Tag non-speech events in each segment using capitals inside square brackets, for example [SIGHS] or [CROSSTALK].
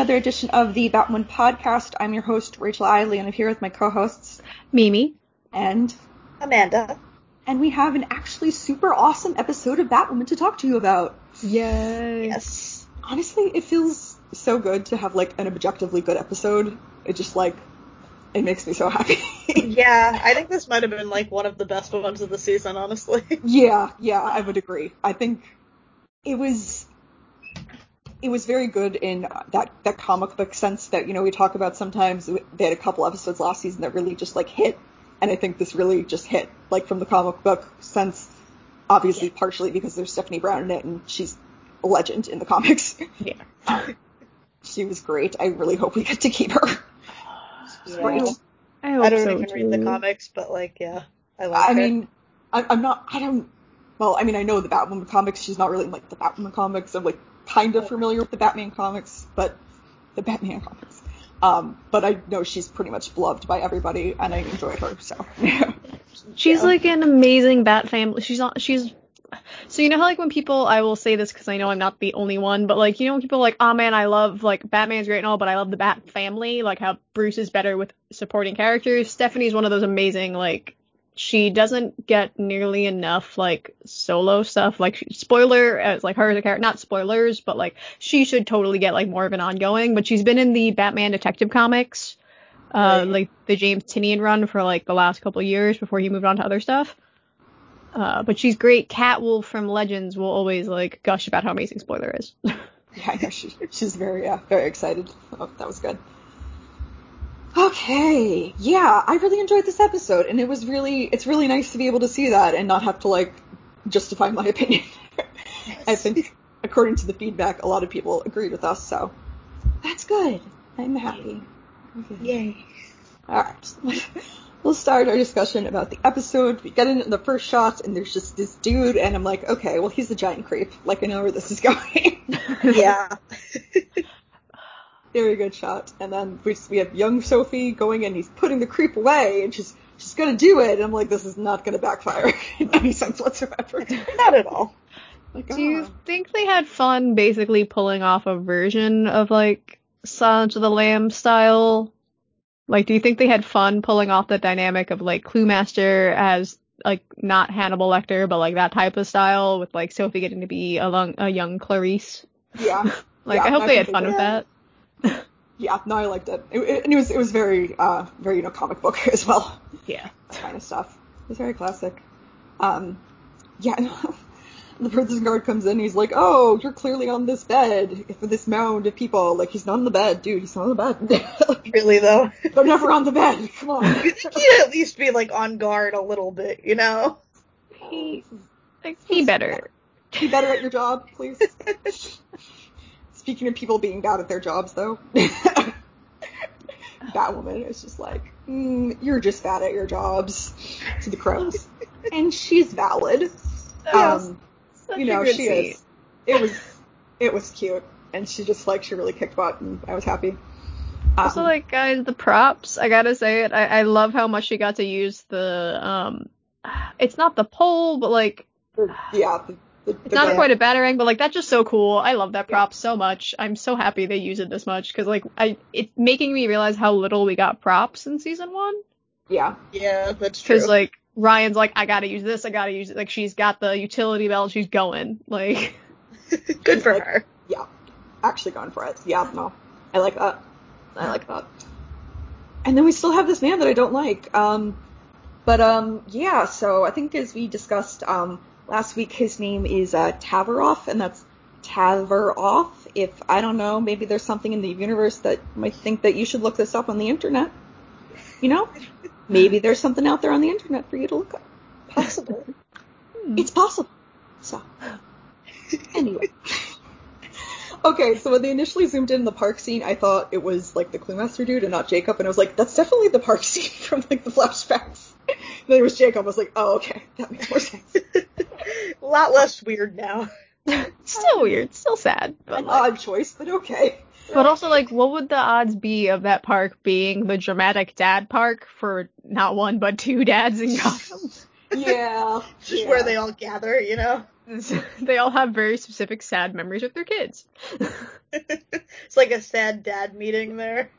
another edition of the Batwoman podcast. I'm your host, Rachel Isley, and I'm here with my co-hosts, Mimi and Amanda. And we have an actually super awesome episode of Batwoman to talk to you about. Yay. Yes. Honestly, it feels so good to have like an objectively good episode. It just like it makes me so happy. [LAUGHS] yeah, I think this might have been like one of the best ones of the season, honestly. [LAUGHS] yeah, yeah, I would agree. I think it was it was very good in that that comic book sense that you know we talk about sometimes. They had a couple episodes last season that really just like hit, and I think this really just hit like from the comic book sense. Obviously, yeah. partially because there's Stephanie Brown in it, and she's a legend in the comics. Yeah, um, [LAUGHS] she was great. I really hope we get to keep her. Yeah. Great. I, I don't so even too. read the comics, but like, yeah, I like her. I her. mean, I, I'm not. I don't. Well, I mean, I know the Batwoman comics. She's not really in, like the Batwoman comics. I'm like kind of familiar with the Batman comics, but the Batman comics. Um, but I know she's pretty much beloved by everybody, and I enjoyed her. So [LAUGHS] she's yeah. like an amazing Bat family. She's not. She's so you know how like when people I will say this because I know I'm not the only one, but like you know when people are like, oh man, I love like Batman's great and all, but I love the Bat family, like how Bruce is better with supporting characters. Stephanie's one of those amazing like she doesn't get nearly enough like solo stuff. Like spoiler, as like her as a character, not spoilers, but like she should totally get like more of an ongoing. But she's been in the Batman Detective Comics, uh, right. like the James Tynion run for like the last couple years before he moved on to other stuff. Uh, but she's great. Catwolf from Legends will always like gush about how amazing Spoiler is. [LAUGHS] yeah, I know she, she's very uh, very excited. Oh, that was good. Okay, yeah, I really enjoyed this episode, and it was really, it's really nice to be able to see that and not have to like justify my [LAUGHS] opinion. Yes. I think, according to the feedback, a lot of people agreed with us, so that's good. I'm happy. Okay. Yay. All right, [LAUGHS] we'll start our discussion about the episode. We get into the first shot, and there's just this dude, and I'm like, okay, well, he's a giant creep. Like, I know where this is [LAUGHS] going. yeah very good shot. And then we we have young Sophie going and he's putting the creep away and she's she's gonna do it. And I'm like, this is not gonna backfire [LAUGHS] in any sense whatsoever. not at all. Like, do oh. you ah. think they had fun basically pulling off a version of like Silence of the Lamb style? Like, do you think they had fun pulling off the dynamic of like Clue Master as like not Hannibal Lecter, but like that type of style with like Sophie getting to be a, long, a young Clarice? Yeah. [LAUGHS] like, yeah, I hope I they had fun with that. [LAUGHS] yeah, no, I liked it. It, it. it, was it was very uh very you know comic book [LAUGHS] as well. Yeah, that kind of stuff. It was very classic. Um, yeah. [LAUGHS] the prison guard comes in. He's like, "Oh, you're clearly on this bed for this mound of people. Like he's not on the bed, dude. He's not on the bed. really though? They're never on the bed. Come on. you think he'd at least be like on guard a little bit, you know? He, like, he better. Be better at your job, please. Speaking of people being bad at their jobs, though, [LAUGHS] Batwoman is just like, mm, you're just bad at your jobs to the crows, [LAUGHS] and she's valid. Um, you know, she scene. is. It was, it was cute, and she just like she really kicked butt, and I was happy. Um, also, like guys, the props. I gotta say it. I, I love how much she got to use the um. [SIGHS] It's not the pole, but like. Yeah, the, the, it's not quite a batarang, but like that's just so cool. I love that prop yeah. so much. I'm so happy they use it this much because like I it's making me realize how little we got props in season one. Yeah. Yeah, that's true. Because like Ryan's like I gotta use this, I gotta use it. Like she's got the utility belt, she's going. Like [LAUGHS] good for her. Yeah, actually going for it. Yeah, no, I like that. I like that. And then we still have this man that I don't like. Um, but um, yeah. So I think as we discussed, um last week. His name is uh, Tavaroff, and that's Tavaroff. If I don't know, maybe there's something in the universe that might think that you should look this up on the internet. You know, maybe there's something out there on the internet for you to look up. Possible. Hmm. It's possible. So, anyway. [LAUGHS] okay, so when they initially zoomed in the park scene, I thought it was like the Cluemaster dude and not Jacob, and I was like, that's definitely the park [LAUGHS] scene from like the flashbacks. [LAUGHS] then it was Jacob. I was like, oh, okay, that makes more sense. A lot less weird now. [LAUGHS] still weird, still sad. But An like, odd choice, but okay. But also, like, what would the odds be of that park being the dramatic dad park for not one but two dads in Gotham? [LAUGHS] yeah, [LAUGHS] just yeah. where they all gather, you know. they all have very specific sad memories with their kids. it's like a sad dad meeting there.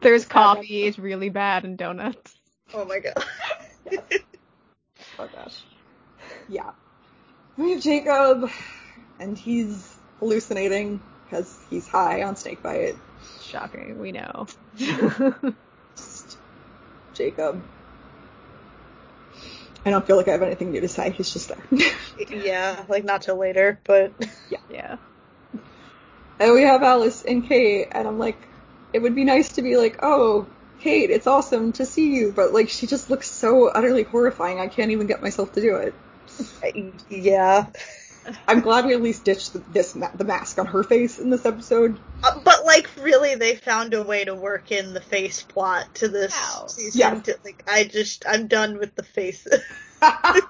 There's coffee, it's really bad, and donuts. Oh my god. oh gosh. Yeah. We have Jacob, and he's hallucinating because he's high on snakebite. Shocking, we know. [LAUGHS] Jacob. I don't feel like I have anything new to say. He's just there. [LAUGHS] yeah, like not till later, but yeah, [LAUGHS] yeah. And we have Alice and Kate, and I'm like, it would be nice to be like, oh, Kate, it's awesome to see you, but like she just looks so utterly horrifying. I can't even get myself to do it. [LAUGHS] Yeah. I'm glad we at least ditched the, this the mask on her face in this episode. Uh, but like, really, they found a way to work in the face plot to this Ow. season. Yeah. To, like, I just I'm done with the faces. [LAUGHS] I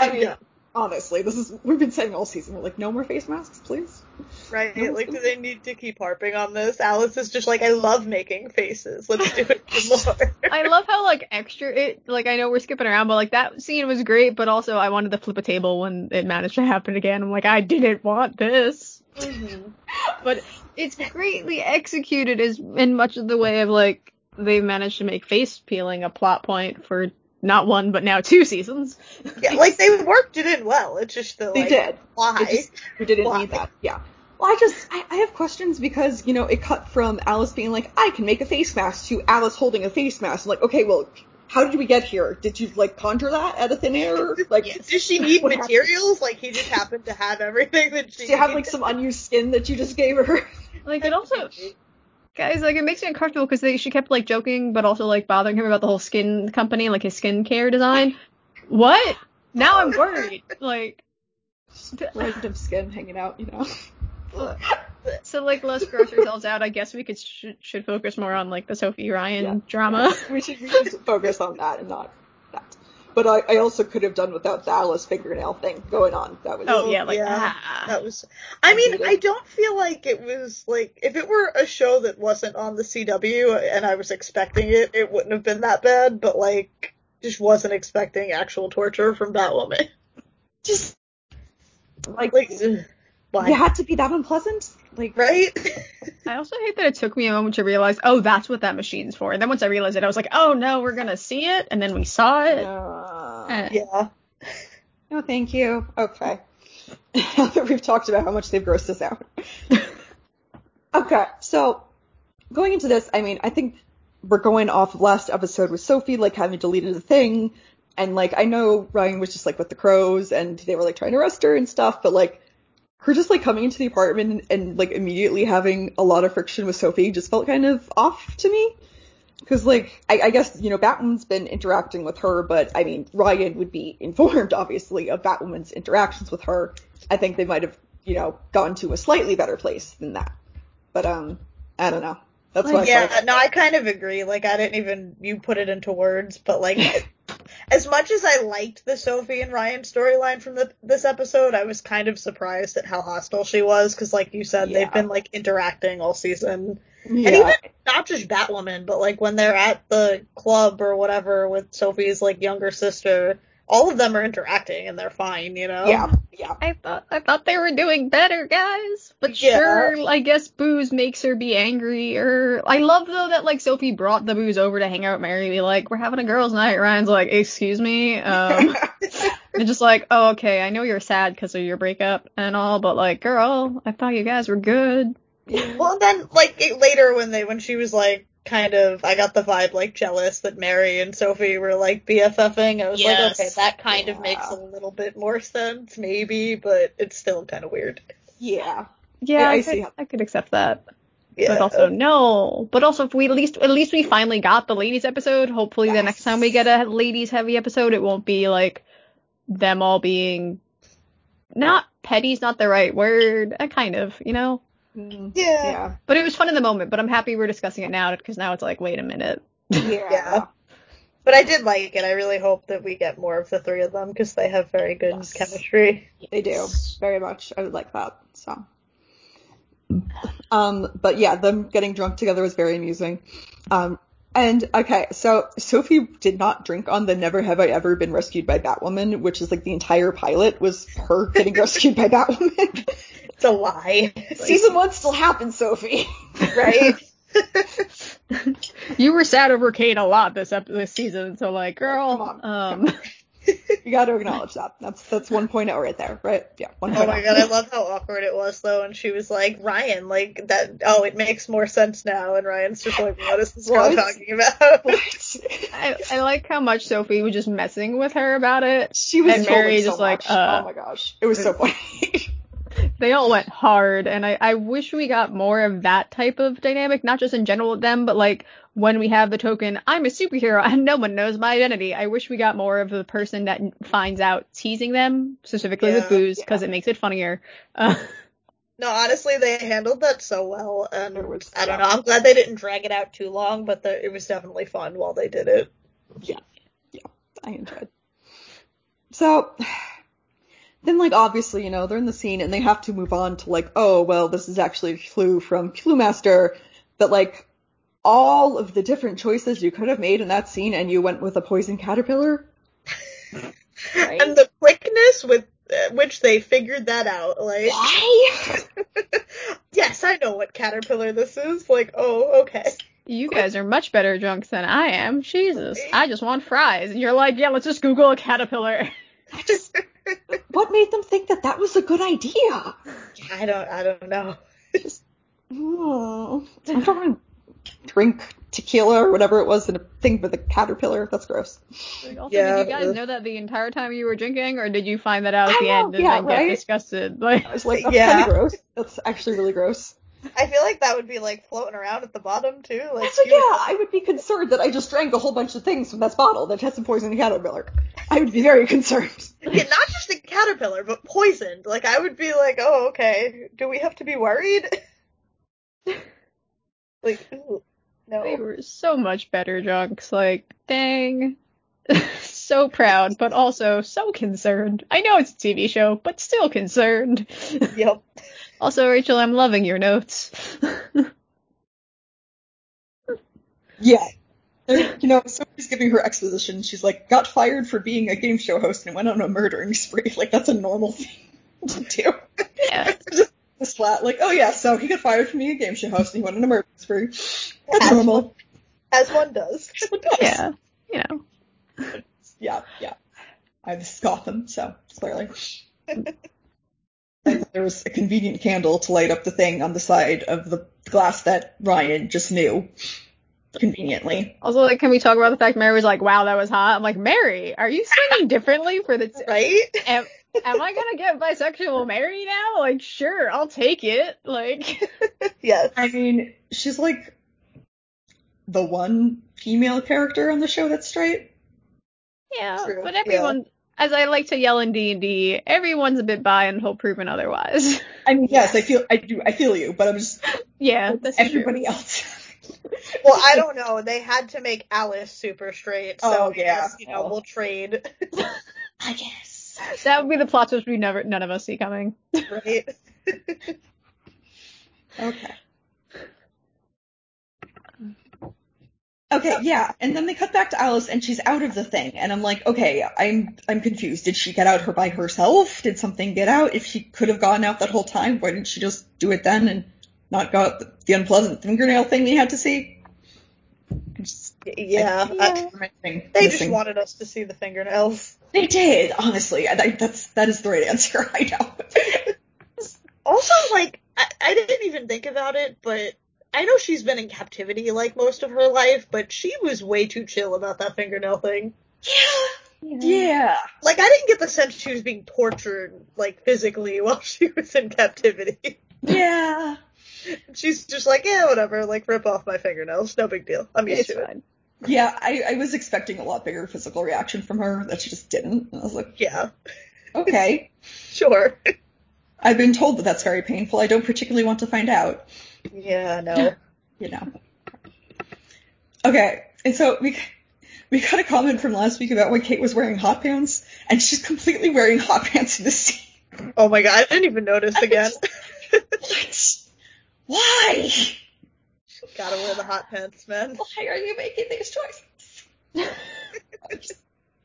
mean, done honestly, this is we've been saying all season. We're like, no more face masks, please. Right? No like, do they need to keep harping on this? Alice is just like, I love making faces. Let's do it [LAUGHS] more. I love how like extra it. Like, I know we're skipping around, but like that scene was great. But also, I wanted to flip a table when it managed to happen again. I'm like, I didn't want this. Mm-hmm. [LAUGHS] But it's greatly executed as in much of the way of like they managed to make face peeling a plot point for not one but now two seasons. yeah, like they worked it in well. It's just the they like, did. Why? Just, we didn't why? need that. Yeah. Well, I just I, I, have questions because you know it cut from Alice being like I can make a face mask to Alice holding a face mask. I'm like, okay, well, how did we get here? Did you like conjure that out of thin air? [LAUGHS] Like, yeah, does she need materials? Happened? Like he just happened to have everything that she. Does she have like some unused skin that you just gave her? Like it also Guys, like it makes me uncomfortable because she kept like joking, but also like bothering him about the whole skin company, like his skincare design. What? Now I'm worried. Like random skin hanging out, you know. [LAUGHS] so like let's gross ourselves out. I guess we could sh- should focus more on like the Sophie Ryan yeah. drama. we should we should focus on that and not. But I, I also could have done without the Alice fingernail thing going on. That was oh yeah, like yeah, ah. that was. I mean, I don't feel like it was like if it were a show that wasn't on the CW and I was expecting it, it wouldn't have been that bad. But like, just wasn't expecting actual torture from Batwoman. Just like, like why? You had to be that unpleasant? Like, right? [LAUGHS] I also hate that it took me a moment to realize, oh, that's what that machine's for. And then once I realized it, I was like, oh no, we're gonna see it. And then we saw it. Uh, eh. Yeah. No, thank you. Okay. now [LAUGHS] that we've talked about how much they've grossed us out. [LAUGHS] okay, so going into this, I mean, I think we're going off of last episode with Sophie, like having deleted a thing. And like, I know Ryan was just like with the crows and they were like trying to arrest her and stuff, but like, her just like coming into the apartment and, and, like immediately having a lot of friction with Sophie just felt kind of off to me. Cause like, I, I guess, you know, Batwoman's been interacting with her, but I mean, Ryan would be [LAUGHS] informed obviously of Batwoman's interactions with her. I think they might have, you know, gone to a slightly better place than that. But um, I don't know. That's like, Yeah, I no, I kind of agree. Like I didn't even, you put it into words, but like, [LAUGHS] as much as I liked the Sophie and Ryan storyline from the, this episode, I was kind of surprised at how hostile she was because, like you said, yeah. they've been like interacting all season, yeah. and even not just Batwoman, but like when they're at the club or whatever with Sophie's like younger sister, all of them are interacting and they're fine, you know. Yeah, yeah. I thought I thought they were doing better, guys. But yeah. sure, I guess booze makes her be angry. Or I love though that like Sophie brought the booze over to hang out with Mary. Be like, we're having a girls' night. Ryan's like, excuse me. Um, [LAUGHS] and just like, oh okay, I know you're sad because of your breakup and all, but like, girl, I thought you guys were good. Well, then like later when they when she was like kind of I got the vibe like jealous that Mary and Sophie were like BFFing. I was yes. like, okay, that kind yeah. of makes a little bit more sense, maybe, but it's still kind of weird. Yeah. Yeah, I, I, I could, I could accept that. Yeah. But also no. But also if we at least at least we finally got the ladies episode. Hopefully yes. the next time we get a ladies heavy episode it won't be like them all being not petty's not the right word. Uh, kind of, you know? Mm-hmm. Yeah. yeah. But it was fun in the moment, but I'm happy we're discussing it now because now it's like, wait a minute. Yeah. [LAUGHS] yeah. But I did like it. I really hope that we get more of the three of them because they have very good yes. chemistry. They do. Very much. I would like that. So. Um, but yeah, them getting drunk together was very amusing. Um, And okay, so Sophie did not drink on the Never Have I Ever Been Rescued by Batwoman, which is like the entire pilot was her getting [LAUGHS] rescued by Batwoman. [LAUGHS] It's a lie. Season one still happened, Sophie. [LAUGHS] right? you were sad over Kate a lot this ep- this season, so like, girl, Come on, um, you got to acknowledge that. That's that's 1.0 right there, right? Yeah, 1.0. Oh my god, I love how awkward it was though, and she was like, Ryan, like that oh, it makes more sense now and Ryan's just like, What is this girl What? talking about? What? I, I like how much Sophie was just messing with her about it. She was And Mary so just like, uh, oh my gosh, it was so funny. [LAUGHS] They all went hard, and I, I wish we got more of that type of dynamic, not just in general with them, but like when we have the token, I'm a superhero [LAUGHS] and no one knows my identity. I wish we got more of the person that finds out teasing them, specifically Yeah, with booze, yeah. because it makes it funnier. Uh, No, honestly, they handled that so well, and was- I don't yeah. know. I'm glad they didn't drag it out too long, but the, it was definitely fun while they did it. Yeah, yeah, I enjoyed. So then, like, obviously, you know, they're in the scene and they have to move on to like, oh, well, this is actually a Clue from Clue Master, but like all of the different choices you could have made in that scene, and you went with a poison caterpillar. Right? And the quickness with uh, which they figured that out, like, Why? [LAUGHS] yes, I know what caterpillar this is. Like, oh, okay. you guys are much better drunks than I am. Jesus, I just want fries. And you're like, yeah, let's just Google a caterpillar. I just, [LAUGHS] what made them think that that was a good idea? I don't, I don't know. Hmm. I don't want to drink tequila or whatever it was in a thing with a caterpillar. That's gross. Like, also, Yeah, did you guys ugh. know that the entire time you were drinking, or did you find that out at I the know, end and yeah, then get disgusted? [LAUGHS] Like, I was like, that's Yeah. kind of gross. That's actually really gross. I feel like that would be like floating around at the bottom too. Like, So you- yeah, I would be concerned that I just drank a whole bunch of things from this bottle that has some poison caterpillar. I would be very concerned. Yeah, not just a caterpillar, but poisoned. Like, I would be like, oh, okay. Do we have to be worried? [LAUGHS] like, ooh, they no. were so much better drunks. Like, dang. [LAUGHS] so proud, but also so concerned. I know it's a TV show, but still concerned. Yep. [LAUGHS] also, Rachel, I'm loving your notes. Yeah. You know, somebody's giving her exposition. She's like, got fired for being a game show host and went on a murdering spree. [LAUGHS] Like, that's a normal [LAUGHS] thing to do. yeah. [LAUGHS] just just flat, like, oh yeah, so he got fired from being a game show host and he went on a murdering spree. That's As normal. As one does. Yeah. You know. Yeah, yeah. I this is Gotham, so clearly. And there was a convenient candle to light up the thing on the side of the glass that Ryan just knew. Conveniently. Also, like, can we talk about the fact Mary was like, wow, that was hot? I'm like, Mary, are you swinging differently for the. T- Right? am, am I gonna get bisexual Mary now? Like, sure, I'll take it. Like, [LAUGHS] yes. I mean, she's like the one female character on the show that's straight. yeah, True, but yeah. everyone, as I like to yell in D&D, everyone's a bit bi until proven otherwise. I mean, yes, I feel I do I feel you, but I'm just [LAUGHS] yeah, that's true. everybody else. [LAUGHS] Well, I don't know. They had to make Alice super straight, so Oh, yeah. guess, you know, Oh. we'll trade. [LAUGHS] I guess. That would be the plot twist we never, none of us see coming. right? Okay. Okay, yeah, and then they cut back to Alice and she's out of the thing, and I'm like, okay, I'm I'm confused. Did she get out her by herself? Did something get out? If she could have gotten out that whole time, why didn't she just do it then and not got the, the unpleasant fingernail thing we had to see? Just- Yeah. I- I- missing- they just wanted us to see the fingernails. They did, honestly. I, I- that's that is the right answer. [LAUGHS] I know. Also, like, I, I didn't even think about it, but I know she's been in captivity like most of her life, but she was way too chill about that fingernail thing. yeah. Yeah. Like, I didn't get the sense she was being tortured, like, physically [LAUGHS] while she was in captivity. Yeah. She's just like, yeah, whatever, like, rip off my fingernails, no big deal. I'm used It's to it. fine. Yeah, I, I was expecting a lot bigger physical reaction from her that she just didn't. And I was like, Yeah, okay. [LAUGHS] sure. I've been told that that's very painful. I don't particularly want to find out. Yeah, no. [LAUGHS] You know. Okay, and so we we got a comment from last week about when Kate was wearing hot pants, and she's completely wearing hot pants in this scene. Oh my god, I didn't even notice again. What? Why? Gotta wear the hot pants, man. Why are you making these choices?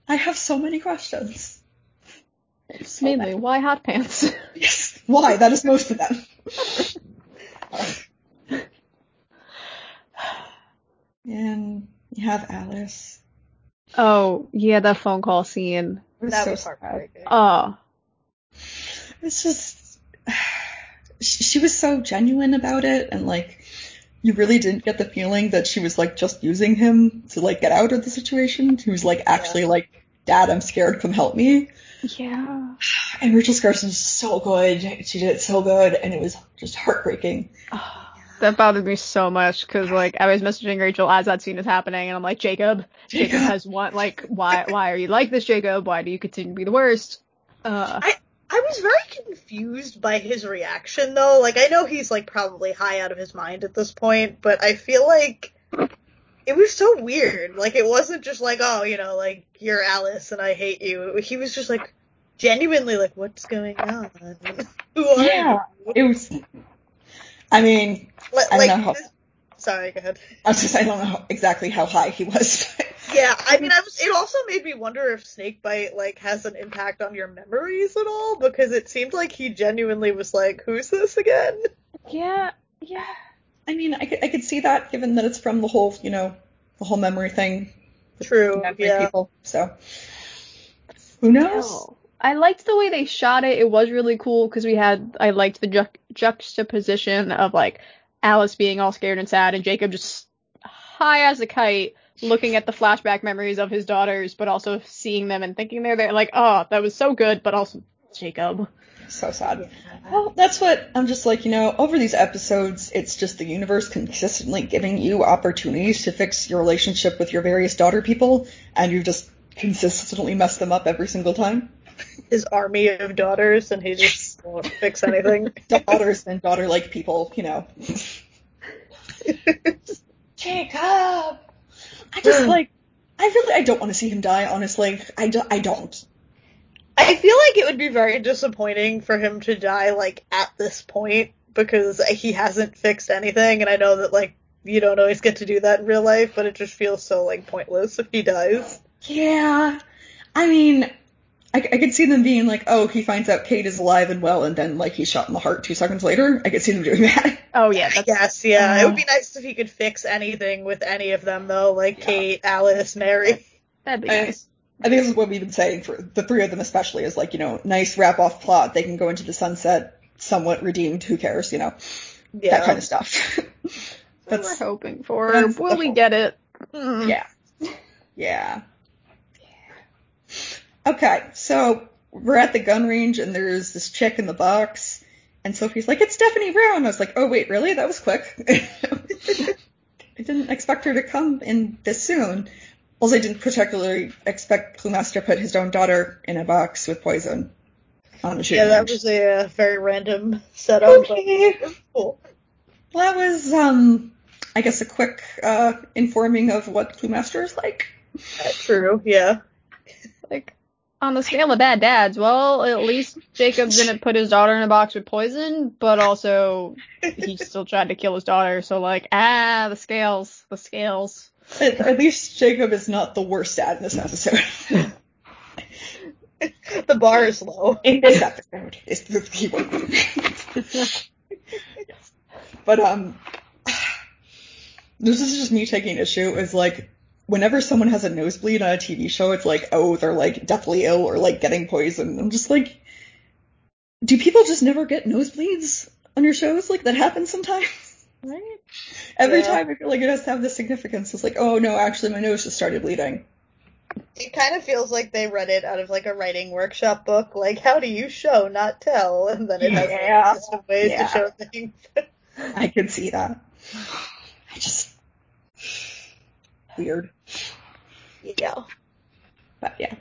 I have so many questions. So Mainly, many. why hot pants? Yes, why? That is most of them. [LAUGHS] and you have Alice. Oh, yeah, that phone call scene. That so was heartbreaking. Oh. It's just, [SIGHS] she was so genuine about it, and like, you really didn't get the feeling that she was like just using him to like get out of the situation. He was like actually yeah. like, Dad, I'm scared, come help me. Yeah. [SIGHS] And Rachel Skarsten's so good. She did it so good, and it was just heartbreaking. Oh, that bothered me so much because like I was messaging Rachel as that scene is happening, and I'm like, Jacob, Jacob, Jacob has one. Like, why, why are you like this, Jacob? Why do you continue to be the worst? Uh, I, I was very confused by his reaction though. Like I know he's like probably high out of his mind at this point, but I feel like it was so weird. Like it wasn't just like, oh, you know, like you're Alice and I hate you. He was just like genuinely like, what's going on? Who are yeah, you? It was. I mean, like, I don't know how. Sorry, go ahead. I was just I don't know exactly how high he was. [LAUGHS] yeah, I mean, I was. It also made me wonder if Snakebite like has an impact on your memories at all because it seemed like he genuinely was like, "Who's this again?" Yeah, yeah. I mean, I could I could see that given that it's from the whole you know the whole memory thing. True. Yeah. People, so who knows? I liked the way they shot it. It was really cool because we had I liked the ju- juxtaposition of like Alice being all scared and sad and Jacob just high as a kite looking at the flashback memories of his daughters, but also seeing them and thinking they're there. Like, oh, that was so good, but also Jacob. So sad. Well, that's what I'm just like, you know, over these episodes, it's just the universe consistently giving you opportunities to fix your relationship with your various daughter people, and you've just consistently mess them up every single time. His army of daughters, and he just [LAUGHS] won't fix anything. daughters and daughter like people, you know. [LAUGHS] Jacob! I just like, I really, I don't want to see him die, honestly. I, do, I don't. I feel like it would be very disappointing for him to die, like, at this point, because he hasn't fixed anything, and I know that, like, you don't always get to do that in real life, but it just feels so, like, pointless if he dies. Yeah. I mean, I, I could see them being like, oh, he finds out Kate is alive and well, and then like he's shot in the heart two seconds later. I could see them doing that. [LAUGHS] Oh yeah, that's, yes, yeah. Uh, it would be nice if he could fix anything with any of them though, like yeah. Kate, Alice, Mary. That'd be I, nice. I think this is what we've been saying for the three of them especially is like, you know, nice wrap off plot. They can go into the sunset somewhat redeemed. Who cares, you know? Yeah. That kind of stuff. That's what we're hoping for. Will we get it? Mm. Yeah. Yeah. Okay, so we're at the gun range and there's this chick in the box, and Sophie's like, "It's Stephanie Brown." I was like, "Oh wait, really? That was quick." [LAUGHS] I didn't expect her to come in this soon. Also, I didn't particularly expect Cluemaster to put his own daughter in a box with poison on the shooting Yeah, that range. was a uh, very random setup. Okay. Cool. Well, that was, um, I guess, a quick uh, informing of what Cluemaster is like. Uh, true. Yeah. [LAUGHS] like on the scale of bad dads, well, at least Jacob didn't put his daughter in a box with poison, but also he [LAUGHS] still tried to kill his daughter. So like, ah, the scales, the scales. At, at least Jacob is not the worst dad in this episode. [LAUGHS] the bar is low. In this episode is the yes. [LAUGHS] But um, [SIGHS] this is just me taking issue. Is like whenever someone has a nosebleed on a TV show, it's like, oh, they're like deathly ill or like getting poisoned. I'm just like, do people just never get nosebleeds on your shows? Like that happens sometimes. Right? Every yeah. time I feel like it has to have this significance. It's like, oh no, actually my nose just started bleeding. It kind of feels like they read it out of like a writing workshop book, like how do you show, not tell, [LAUGHS] and then it has yeah. like, ways yeah. to show things. I can see that. I just weird. Yeah. But yeah.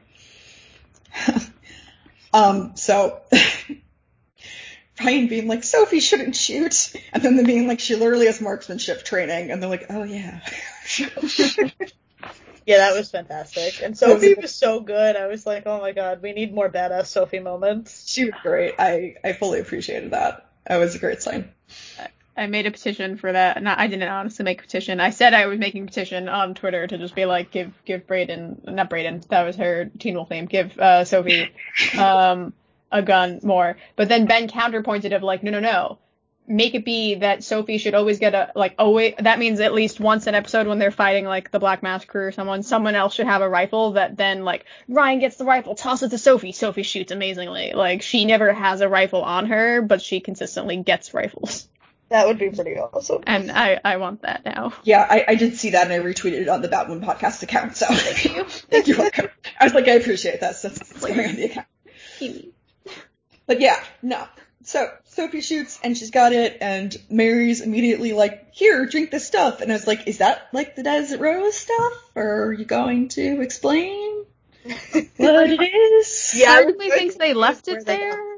[LAUGHS] um, so [LAUGHS] Ryan being like, Sophie shouldn't shoot, and then them being like, she literally has marksmanship training, and they're like, oh yeah. [LAUGHS] yeah, that was fantastic. And Sophie was so good. I was like, oh my god, we need more badass Sophie moments. She was great. I, I fully appreciated that. That was a great sign. I made a petition for that. Not, I didn't honestly make a petition. I said I was making a petition on Twitter to just be like, give, give Braeden, not Braeden, that was her Teen Wolf name, give, uh, Sophie, [LAUGHS] um, a gun more. But then Ben counterpointed of like, no, no, no. Make it be that Sophie should always get a, like, always, that means at least once an episode when they're fighting like the Black Mask crew or someone, someone else should have a rifle that then like, Ryan gets the rifle, toss it to Sophie, Sophie shoots amazingly. Like, she never has a rifle on her, but she consistently gets rifles. That would be pretty awesome. And I, I want that now. Yeah, I, I did see that and I retweeted it on the Batwoman podcast account. So thank you. [LAUGHS] Thank you. welcome. I was like, I appreciate that since it's coming on the account. But yeah, no. So Sophie shoots and she's got it, and Mary's immediately like, "Here, drink this stuff." And I was like, "Is that like the Desert Rose stuff, or are you going to explain [LAUGHS] what it is?" Yeah, Part of me thinks they left it they got there.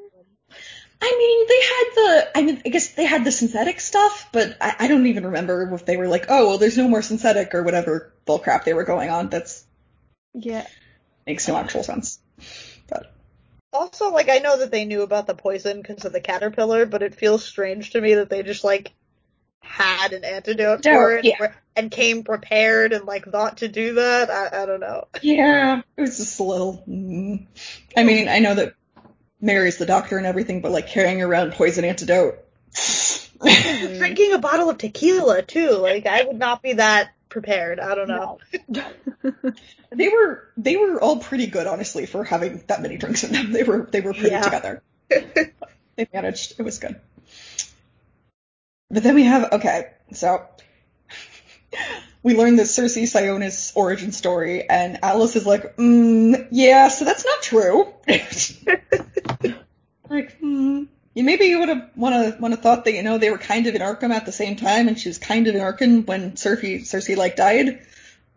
I mean, they had the. I mean, I guess they had the synthetic stuff, but I, I don't even remember if they were like, "Oh, well, there's no more synthetic" or whatever bullcrap they were going on. That's Yeah. makes no actual sense. But Also, like, I know that they knew about the poison because of the caterpillar, but it feels strange to me that they just, like, had an antidote for it Yeah. and came prepared and, like, thought to do that. I, I don't know. yeah, it was just a little. Mm. I mean, I know that Mary's the doctor and everything, but like carrying around poison antidote. [LAUGHS] Drinking a bottle of tequila, too. Like, I would not be that prepared. I don't know. [LAUGHS] They were they were all pretty good, honestly, for having that many drinks in them. They were they were pretty Yeah. together. [LAUGHS] they managed. It was good. But then we have okay, so we learned the Circe Sionis origin story, and Alice is like, mm, yeah, so that's not true. [LAUGHS] like, hmm. You maybe you would have wanna wanna thought that you know they were kind of in Arkham at the same time, and she was kind of in Arkham when Circe Circe like died.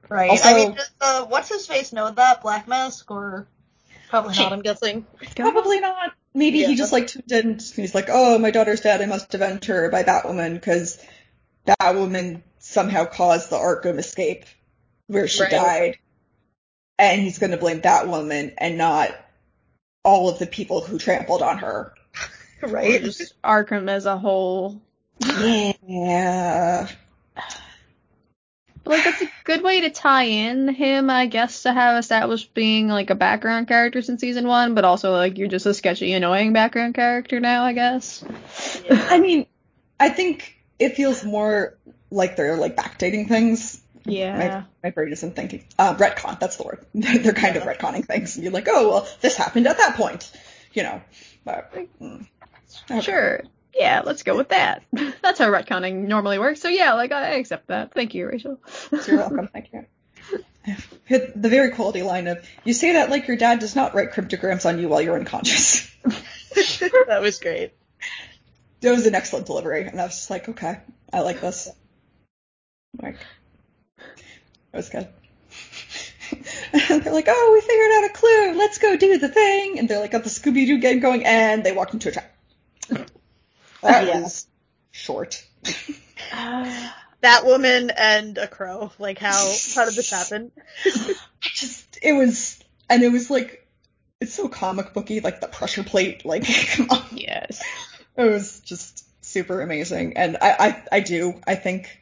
Right. Also- I mean, does uh, what's his face know that Black Mask or probably not? I'm guessing. [LAUGHS] Probably not. Maybe Yeah. he just like tuned in. and He's like, oh, my daughter's dead. I must avenge her by Batwoman because Batwoman somehow caused the Arkham escape where she Right. died, and he's going to blame that woman and not all of the people who trampled on her. [LAUGHS] Or Right. just Arkham as a whole. Yeah. But, like that's a good way to tie in him, I guess, to have established being like a background character since season one, but also like you're just a sketchy, annoying background character now, I guess. I mean, I think it feels more like they're like backdating things. Yeah. My, my brain isn't thinking. Uh, retcon, that's the word. [LAUGHS] They're kind of retconning things. And you're like, oh, well, this happened at that point. You know. But, mm, okay. Sure. Yeah, let's go with that. [LAUGHS] That's how retconning normally works. So yeah, like I accept that. Thank you, Rachel. You're welcome. Thank you. [LAUGHS] Hit the very quality line of, you say that like your dad does not write cryptograms on you while you're unconscious. that was great. That was an excellent delivery. And I was just like, okay, I like this. Like, that was good. And [LAUGHS] they're like, oh, we figured out a clue. Let's go do the thing. And they're like, got the Scooby Doo game going, and they walk into a trap. [LAUGHS] Oh, that Yeah. was short. [SIGHS] Batwoman and a crow. Like how how did this happen? [LAUGHS] Just, it was, and it was like, it's so comic booky, like the pressure plate, like, come on. yes. It was just super amazing, and I, I, I do. I think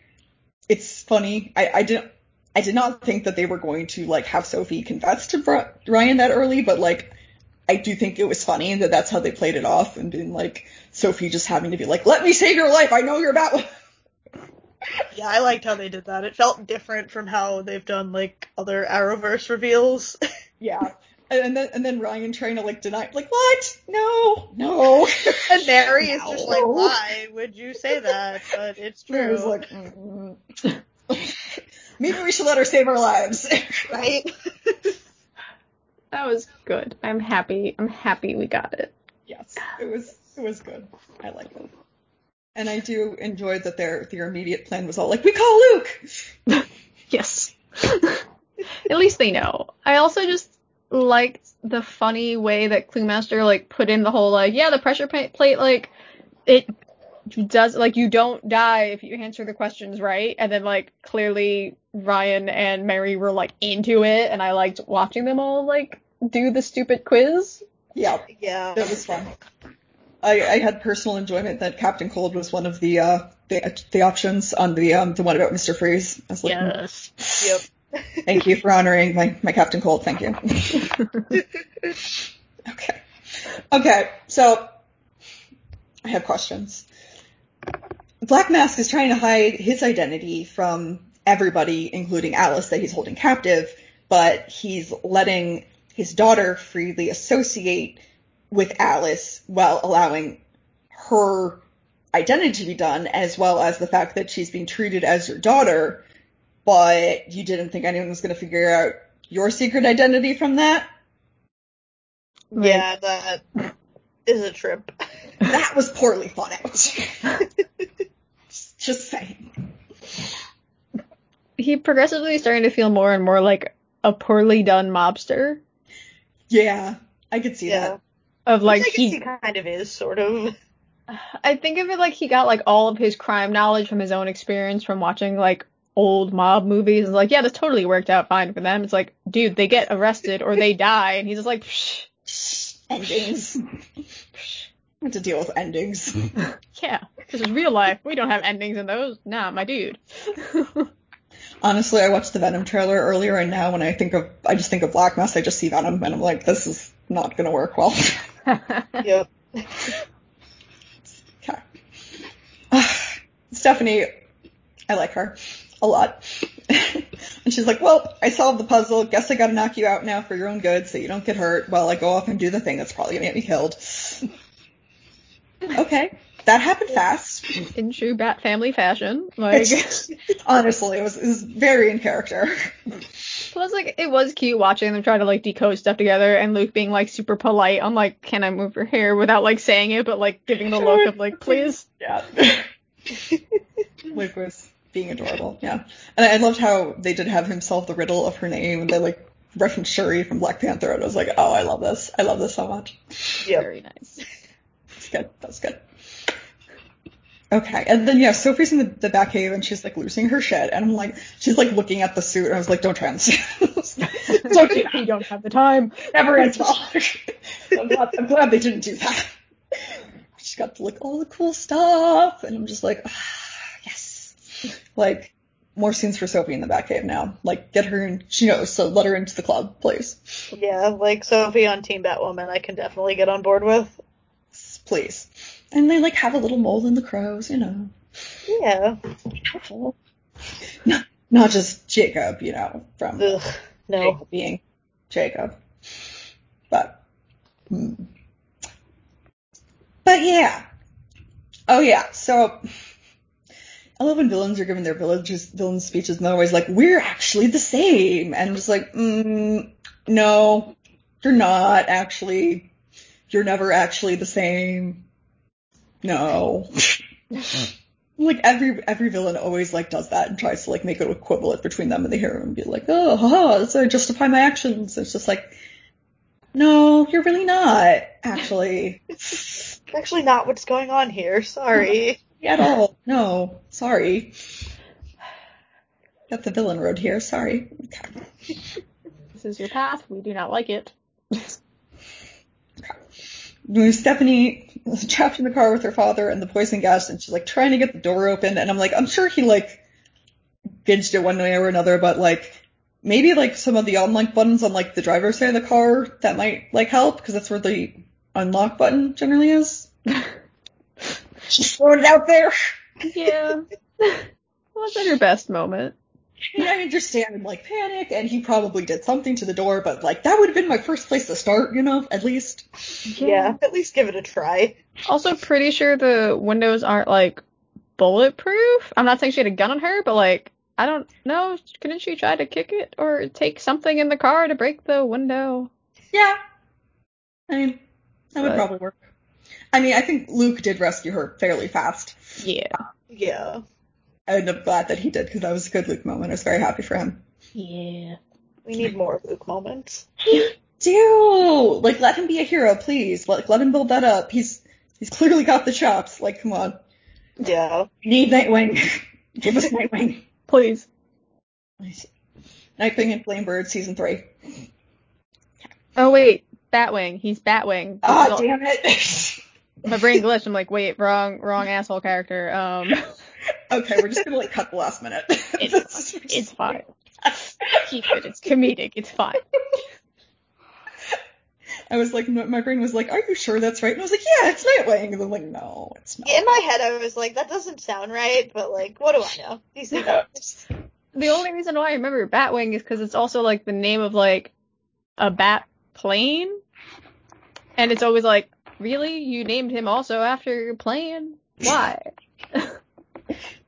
it's funny. I, I didn't. I did not think that they were going to like have Sophie confess to Ryan that early, but like, I do think it was funny that that's how they played it off, and being like Sophie just having to be like, "Let me save your life. I know you're about." [LAUGHS] Yeah, I liked how they did that. It felt different from how they've done like other Arrowverse reveals. [LAUGHS] yeah, and, and then and then Ryan trying to like deny, like, "What? No, no." [LAUGHS] and Mary is just like, why would you say that? But it's I was true. like, [LAUGHS] mm. maybe we should let her save our lives. [LAUGHS] right? That was good. I'm happy. I'm happy we got it. Yes, it was it was good. I like it. And I do enjoy that their their immediate plan was all like, we call Luke. Yes. At least they know. I also just liked the funny way that Cluemaster like put in the whole like, yeah, the pressure plate like it does like you don't die if you answer the questions right, and then like clearly Ryan and Mary were like into it, and I liked watching them all like do the stupid quiz. Yeah, Yeah. that was fun. I, I had personal enjoyment that Captain Cold was one of the uh, the, the options on the um the one about Mr. Freeze. I was like, Yes. Yep. Thank you for honoring my, my Captain Cold. Thank you. [LAUGHS] okay. Okay. So I have questions. Black Mask is trying to hide his identity from everybody, including Alice, that he's holding captive, but he's letting his daughter freely associate with Alice while allowing her identity to be done, as well as the fact that she's being treated as your daughter, but you didn't think anyone was going to figure out your secret identity from that? Yeah, that is a trip. [LAUGHS] That was poorly thought out. [LAUGHS] Just saying. He progressively starting to feel more and more like a poorly done mobster. Yeah, I could see Yeah. that. Of like I guess he, he kind of is, sort of. [SIGHS] I think of it like he got like all of his crime knowledge from his own experience from watching like old mob movies. And like, yeah, this totally worked out fine for them. It's like, dude, they get arrested or they die, and he's just like, Psh, Endings. [LAUGHS] I have to deal with endings. [LAUGHS] yeah, this is real life. We don't have endings in those. Nah, my dude. [LAUGHS] Honestly, I watched the Venom trailer earlier, and now when I think of, I just think of Black Mask, I just see Venom, and I'm like, this is not gonna work well. Yep. okay. [SIGHS] Stephanie, I like her a lot. [LAUGHS] and she's like, well, I solved the puzzle. Guess I gotta knock you out now for your own good so you don't get hurt while I go off and do the thing that's probably gonna get me killed. okay. That happened fast. in true Bat Family fashion, like. [LAUGHS] Honestly, it was, it was very in character. Plus, like, it was cute watching them try to, like, decode stuff together and Luke being, like, super polite on, like, can I move your hair without, like, saying it, but, like, giving the look of, like, [LAUGHS] please. Yeah. Luke was being adorable, yeah. And I loved how they did have him solve the riddle of her name, and they, like, referenced Shuri from Black Panther, and I was like, oh, I love this. I love this so much. Yep. Very nice. That's good. That's good. Okay, and then yeah, Sophie's in the, the back cave and she's like losing her shit, and I'm like, she's like looking at the suit, and I was like, don't try and see. [LAUGHS] don't do [LAUGHS] We don't have the time. Never [LAUGHS] ends well. I'm glad, I'm glad they didn't do that. She's got to look all the cool stuff, and I'm just like, ah, yes. Like, more scenes for Sophie in the Batcave now. Like, get her in, she knows, so let her into the club, please. Yeah, like Sophie on Team Batwoman, I can definitely get on board with. Please. And they like have a little mole in the crows, you know. Yeah. Helpful. Not, not just Jacob, you know, from Ugh. No. Jacob being Jacob. But, hmm. but yeah. Oh yeah. So I love when villains are giving their villages villain speeches and they're always like, "We're actually the same," and I'm just like, mm, "No, you're not actually. You're never actually the same. No." [LAUGHS] like every every villain always like does that and tries to like make an equivalent between them and the hero and be like, oh, haha, so I justify my actions. It's just like, no, you're really not actually it's [LAUGHS] Actually, not what's going on here. Sorry. [LAUGHS] at all. No, sorry. Got the villain road here. Sorry. Okay. This is your path. We do not like it. Stephanie was trapped in the car with her father and the poison gas, and she's like trying to get the door open, and I'm like, I'm sure he like binged it one way or another, but like maybe like some of the unlock buttons on like the driver's side of the car that might like help because that's where the unlock button generally is. [LAUGHS] Just throwing it out there. Yeah. [LAUGHS] Wasn't her best moment. I mean, I understand like panic, and he probably did something to the door, but like that would have been my first place to start, you know, at least. Yeah. At least give it a try. Also, pretty sure the windows aren't like bulletproof. I'm not saying she had a gun on her, but like I don't know. Couldn't she try to kick it or take something in the car to break the window? Yeah. I mean, that would probably work. I mean, I think Luke did rescue her fairly fast. Yeah. Yeah. And I'm glad that he did because that was a good Luke moment. I was very happy for him. Yeah. We need more Luke moments. Do like let him be a hero, please. Like let him build that up. He's he's clearly got the chops. Like come on, Yeah. we need Nightwing. [LAUGHS] Give us [LAUGHS] Nightwing. Please. Nightwing and Flamebird season three. Oh wait, Batwing. He's Batwing. Ah, this is damn it. [LAUGHS] My brain glitched. I'm like, wait, wrong, wrong asshole character. Um, [LAUGHS] okay, we're just gonna like cut the last minute. [LAUGHS] it's, it's fine. Keep it. It's comedic. It's fine. I was like, my brain was like, "Are you sure that's right?" And I was like, "Yeah, it's Nightwing." And I'm like, "No, it's not." In my head, I was like, "That doesn't sound right," but like, what do I know? DC Comics. The only reason why I remember Batwing is because it's also like the name of like a bat plane, and it's always like, really, you named him also after your plane? Why? [LAUGHS] but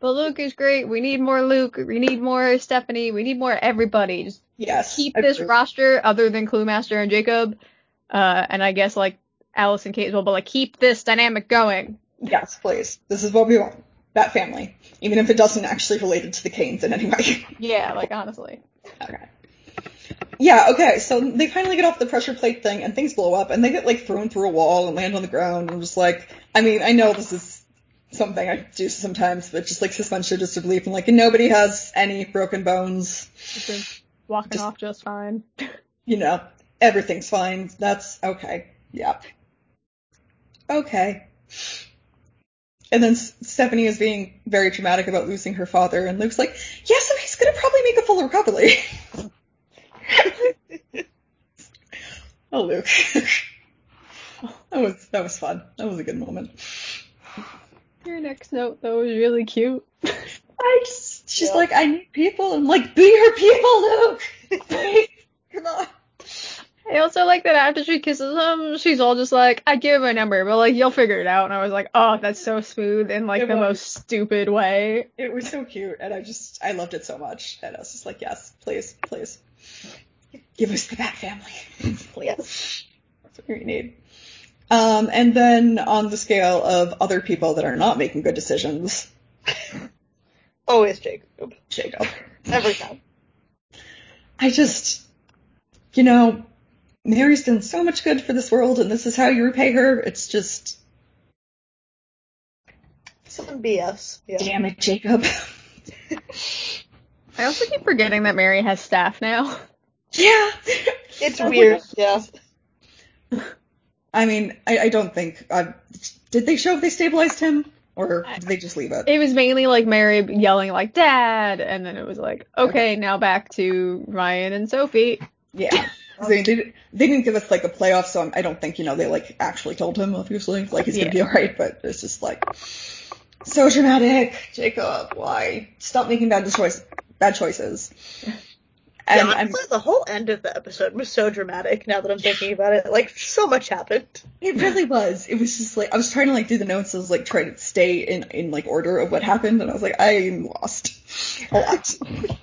Luke is great. We need more Luke. We need more Stephanie. We need more everybody. Just yes, keep this roster other than Cluemaster and Jacob uh, and I guess like Alice and Kate as well, but like keep this dynamic going. Yes, please. This is what we want. That family, even if it doesn't actually relate to the Kanes in any way. [LAUGHS] Yeah, like honestly. Okay. Yeah, okay, so they finally get off the pressure plate thing and things blow up and they get like thrown through a wall and land on the ground and I'm just like, I mean, I know this is something I do sometimes, but just like suspension just disbelief and like nobody has any broken bones. walking just, off just fine. [LAUGHS] You know, everything's fine. That's okay. Yeah. Okay. And then Stephanie is being very dramatic about losing her father, and Luke's like, "Yeah, so he's gonna probably make a full recovery." [LAUGHS] oh, Luke. that was that was fun. That was a good moment. Your next note though was really cute. I just, she's yeah. like, "I need people," and I'm like, "Be her people, Luke." [LAUGHS] Come on. I also like that after she kisses him, she's all just like, I give him a number, but like you'll figure it out. And I was like, oh, that's so smooth in like it the was. most stupid way. It was so cute, and I just I loved it so much, and I was just like, yes, please, please, give us the Bat family, [LAUGHS] please. That's what we need. Um, and then on the scale of other people that are not making good decisions, [LAUGHS] always Jacob. Jacob. Every time. I just, you know, Mary's done so much good for this world, and this is how you repay her. It's just some BS. Yeah. Damn it, Jacob. [LAUGHS] I also keep forgetting that Mary has staff now. Yeah, it's weird. Yeah. I mean, I, I don't think. Uh, did they show if they stabilized him, or did they just leave it? It was mainly like Mary yelling like "Dad," and then it was like, okay, okay. now back to Ryan and Sophie. Yeah. [LAUGHS] They, they, they didn't give us like a playoff, so I don't think you know they like actually told him obviously like he's gonna be alright, but it's just like so dramatic, Jacob. Why stop making bad choice bad choices? And yeah, honestly, the whole end of the episode was so dramatic. Now that I'm thinking about it, like so much happened. It really was. It was just like I was trying to like do the notes. I was like trying to stay in in like order of what happened, and I was like I'm lost a lot. [LAUGHS]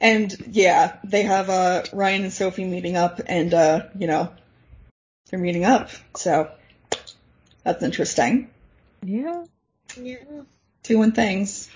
And yeah, they have uh, Ryan and Sophie meeting up, and uh, you know, they're meeting up. So that's interesting. Yeah. Yeah. Doing things.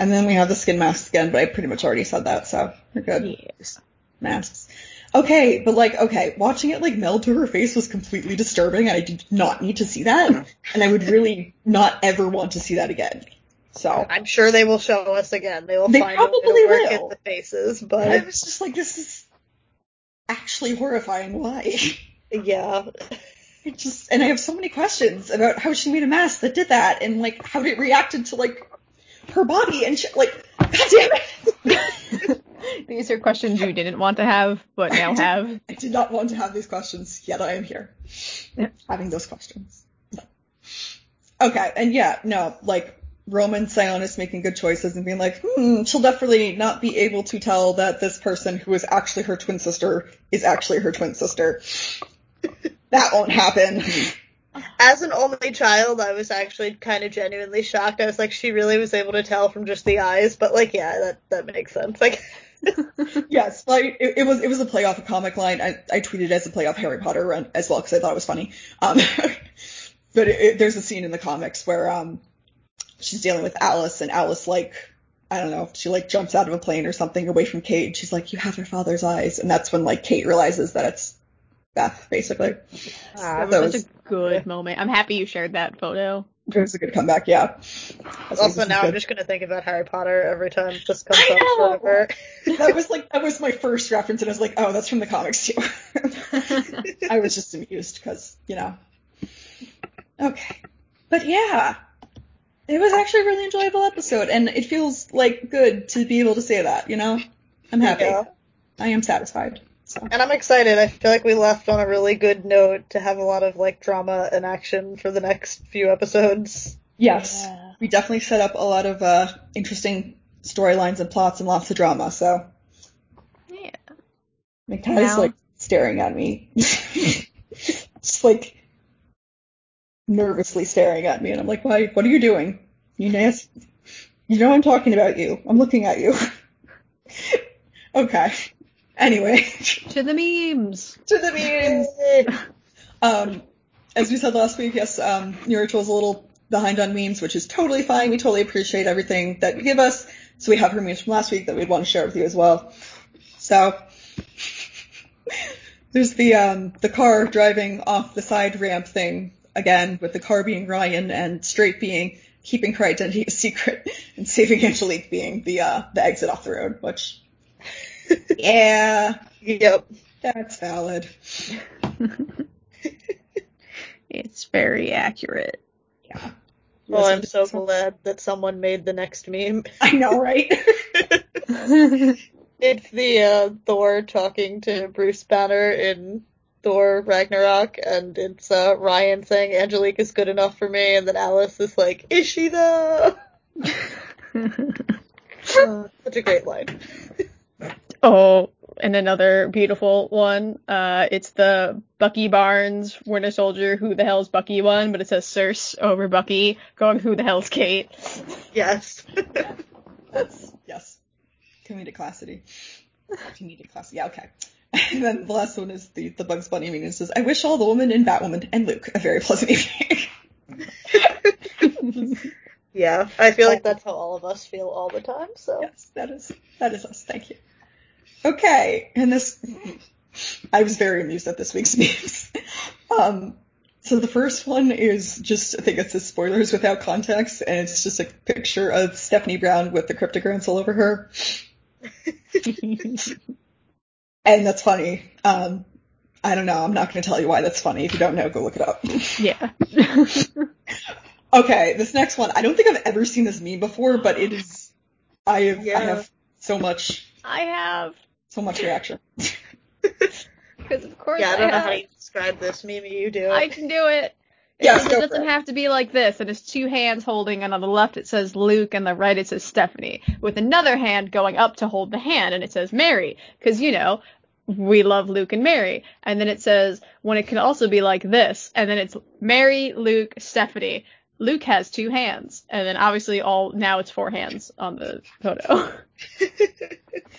And then we have the skin masks again, but I pretty much already said that, so we're good. Yes. Masks. Okay, but like, okay, watching it like meld to her face was completely disturbing. and I did not need to see that, mm-hmm. and I would really not ever want to see that again. So I'm sure they will show us again. They will they find probably a way to will. the faces, but I was just like, this is actually horrifying. Why? [LAUGHS] Yeah. It just and I have so many questions about how she made a mask that did that, and like how it reacted to like her body and shit. Like, god damn it. [LAUGHS] these are questions you didn't want to have, but now I did, have. I did not want to have these questions, yet I am here having those questions. Okay, and yeah, no, like Roman Sionis making good choices and being like, hmm, she'll definitely not be able to tell that this person who is actually her twin sister is actually her twin sister. that won't happen. As an only child, I was actually kind of genuinely shocked. I was like, she really was able to tell from just the eyes, but like, yeah, that that makes sense. Like, [LAUGHS] yes, like it, it, was it was a play off a comic line. I, I tweeted as a play off Harry Potter as well because I thought it was funny. Um, [LAUGHS] but it, it, there's a scene in the comics where um she's dealing with Alice and Alice like I don't know, she like jumps out of a plane or something away from Kate and she's like, You have your father's eyes and that's when like Kate realizes that it's Beth, basically. Ah, that was such a good moment. I'm happy you shared that photo. It was a good comeback, yeah. That's Also, like, now I'm just gonna think about Harry Potter every time this comes I up know! forever. [LAUGHS] that was like that was my first reference, and I was like, oh, that's from the comics too. [LAUGHS] I was just amused because you know. Okay, but yeah, it was actually a really enjoyable episode, and it feels like good to be able to say that. You know, I'm happy. Yeah. I am satisfied. So And I'm excited. I feel like we left on a really good note to have a lot of like drama and action for the next few episodes. yes, Yeah. we definitely set up a lot of uh, interesting storylines and plots and lots of drama. So Yeah. McTy's Now- like staring at me, [LAUGHS] just like nervously staring at me, and I'm like, "Why? What are you doing? You nasty? You know I'm talking about you. I'm looking at you." [LAUGHS] okay. Anyway, To the memes. to the memes. [LAUGHS] Um, as we said last week, yes, um, Nuritual's a little behind on memes, which is totally fine. We totally appreciate everything that you give us. So we have her memes from last week that we'd want to share with you as well. So [LAUGHS] there's the um, the car driving off the side ramp thing again, with the car being Ryan and Straight being keeping her identity a secret [LAUGHS] and saving Angelique being the uh, the exit off the road, which yeah, Yep. that's valid. [LAUGHS] It's very accurate. Yeah. Well, I'm so glad that someone made the next meme. I know, right? [LAUGHS] [LAUGHS] It's the uh, Thor talking to Bruce Banner in Thor Ragnarok, and it's uh, Ryan saying Angelique is good enough for me, and then Alice is like, "Is she though?" Uh, such a great line. Oh, and another beautiful one. Uh, it's the Bucky Barnes Winter Soldier. Who the hell's Bucky one? But it says Circe over Bucky, going Who the hell's Kate? Yes. That's [LAUGHS] yes. Comedic classity. Comedic classity. Yeah, okay. [LAUGHS] And then the last one is the, the Bugs Bunny meme. It says, I wish all the women in Batwoman and Luke a very pleasant [LAUGHS] evening. yeah, I feel like that's how all of us feel all the time. So yes, that is that is us. Thank you. Okay, and this I was very amused at this week's [LAUGHS] memes. Um so the first one is just I think it says spoilers without context, and it's just a picture of Stephanie Brown with the cryptograms all over her. [LAUGHS] And that's funny. Um, I don't know. I'm not going to tell you why that's funny. If you don't know, go look it up. yeah. [LAUGHS] okay, this next one. I don't think I've ever seen this meme before, but it is. I have, Yeah. I have so much, I have. So much reaction. [LAUGHS] Because of course yeah, I I, don't know have. how you describe this. Mimi, you do. I can do it. Yes, it doesn't it. have to be like this. And it's two hands holding, and on the left it says Luke, and the right it says Stephanie, with another hand going up to hold the hand, and it says Mary, because you know we love Luke and Mary. And then it says when it can also be like this, and then it's Mary, Luke, Stephanie. Luke has two hands, and then obviously all now it's four hands on the photo. [LAUGHS]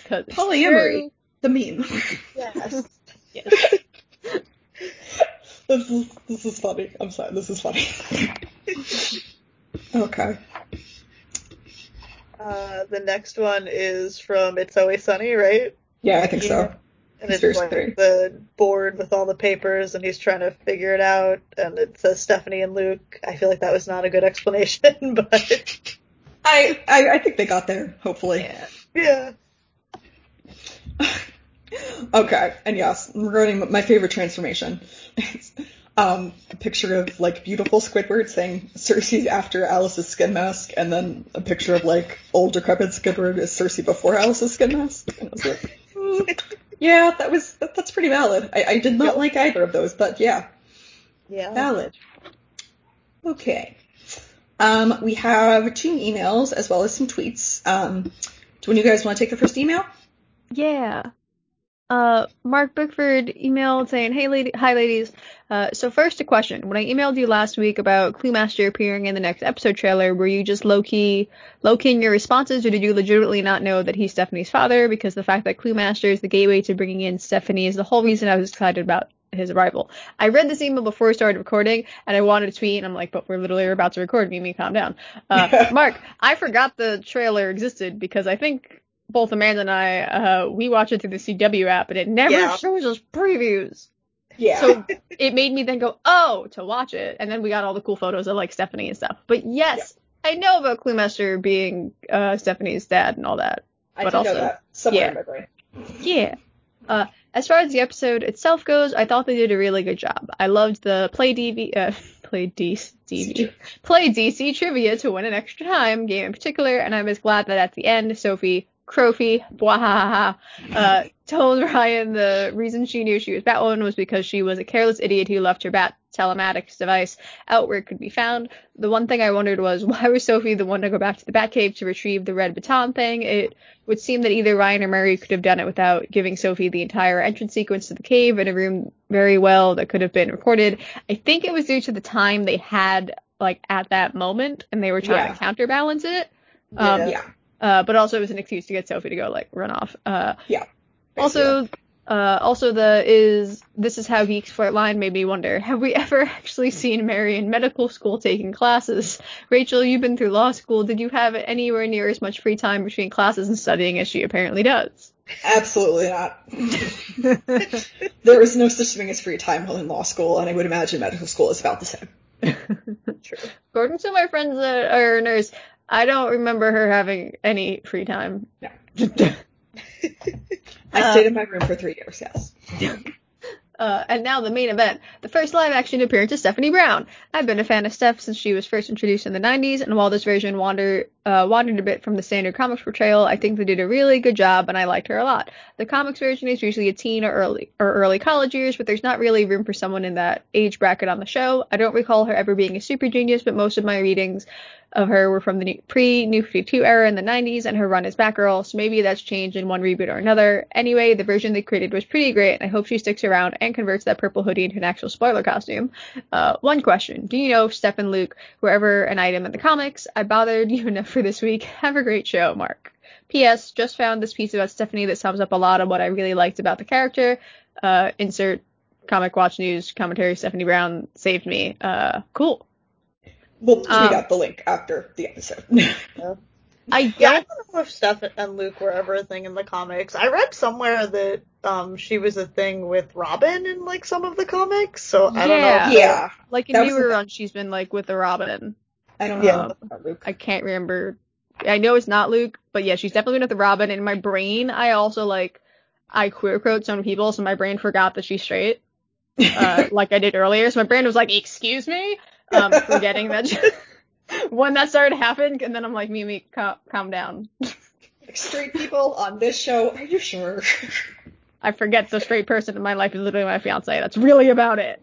Polyamory. The meme. yes. [LAUGHS] Yes. this is this is funny. I'm sorry. This is funny. [LAUGHS] okay. Uh, the next one is from It's Always Sunny, right? Yeah, I think so. And It's it's like scary. the board with all the papers, and he's trying to figure it out. And it says Stephanie and Luke. I feel like that was not a good [LAUGHS] explanation, [LAUGHS] but I, I I think they got there. Hopefully. Yeah. yeah. [LAUGHS] Okay, and yes, regarding my favorite transformation, it's, um, a picture of like beautiful Squidward saying Circe's after Alice's skin mask, and then a picture of like old decrepit Squidward as Circe before Alice's skin mask. And I was like, mm, yeah, that was that, that's pretty valid. I, I did not Yep. like either of those, but yeah, Yeah. valid. Okay. Um, we have two emails as well as some tweets. Um, do one of you guys want to take the first email? Yeah. Uh, Mark Bickford emailed saying, "Hey, lady, hi, ladies. Uh, so first a question. When I emailed you last week about Cluemaster appearing in the next episode trailer, were you just low key, low key in your responses, or did you legitimately not know that he's Stephanie's father? Because the fact that Cluemaster is the gateway to bringing in Stephanie is the whole reason I was excited about his arrival. I read this email before we started recording, and I wanted to tweet, and I'm like, but we're literally about to record. Mimi, calm down. Uh, [LAUGHS] Mark, I forgot the trailer existed because I think both Amanda and I, uh, we watch it through the CW app, and it never Yeah. shows us previews. Yeah. So it made me then go, oh, to watch it. And then we got all the cool photos of like Stephanie and stuff. But yes, I know about Cluemaster being uh, Stephanie's dad and all that. I but also- know that somewhere yeah. in my brain. Yeah. Uh, as far as the episode itself goes, I thought they did a really good job. I loved the play DV, uh, [LAUGHS] play D, DV, play DC trivia to win an extra time game in particular, and I was glad that at the end, Sophie Crophie, bwahaha, uh, told Ryan the reason she knew she was Batwoman was because she was a careless idiot who left her bat telematics device out where it could be found. The one thing I wondered was [LAUGHS] why was Sophie the one to go back to the Batcave to retrieve the red baton thing? It would seem that either Ryan or Mary could have done it without giving Sophie the entire entrance sequence to the cave in a room very well that could have been recorded. I think it was due to the time they had like at that moment and they were trying Yeah. to counterbalance it. Um, yeah. Uh, but also it was an excuse to get Sophie to go like run off. Uh, Yeah. also, uh, also the is this is how geeks flirt line made me wonder: Have we ever [LAUGHS] actually seen Mary in medical school taking classes? Rachel, you've been through law school. Did you have anywhere near as much free time between classes and studying as she apparently does? Absolutely not. there is no such thing as free time while in law school, and I would imagine medical school is about the same. [LAUGHS] True. According to my friends that are a nurse, I don't remember her having any free time. No. [LAUGHS] I stayed in my room for three years, yes. Uh, and now the main event, the first live action appearance of Stephanie Brown. I've been a fan of Steph since she was first introduced in the 90s, and while this version wander, uh, wandered a bit from the standard comics portrayal, I think they did a really good job, and I liked her a lot. The comics version is usually a teen or early or early college years, but there's not really room for someone in that age bracket on the show. I don't recall her ever being a super genius, but most of my readings of her were from the new, pre-New 52 era in the 90s, and her run as Batgirl, so maybe that's changed in one reboot or another. Anyway, the version they created was pretty great, and I hope she sticks around and converts that purple hoodie into an actual spoiler costume. Uh, one question. Do you know if Steph and Luke were ever an item in the comics? I bothered [LAUGHS] you enough for this week. Have a great show, Mark. P.S. Just found this piece about Stephanie that sums up a lot of what I really liked about the character. Uh, insert comic watch news commentary. Stephanie Brown saved me. Uh, cool. We'll tweet Um, out the link after the episode. [LAUGHS] I don't Yeah, I don't know if Steph and Luke were ever a thing in the comics. I read somewhere that um she was a thing with Robin in like some of the comics, so I don't know. Yeah. like in newer the- run. She's been like with the Robin. I don't Yeah. know about Luke. I can't remember. I know it's not Luke, but yeah, she's definitely been with the Robin. In my brain, I also like I queer quote so many people, so my brain forgot that she's straight, uh, [LAUGHS] like I did earlier. So my brain was like, "Excuse me," um, forgetting that [LAUGHS] when that started to happen, and then I'm like, "Mimi, calm, calm down." Straight people on this show, are you sure? I forget the straight person in my life is literally my fiance. That's really about it.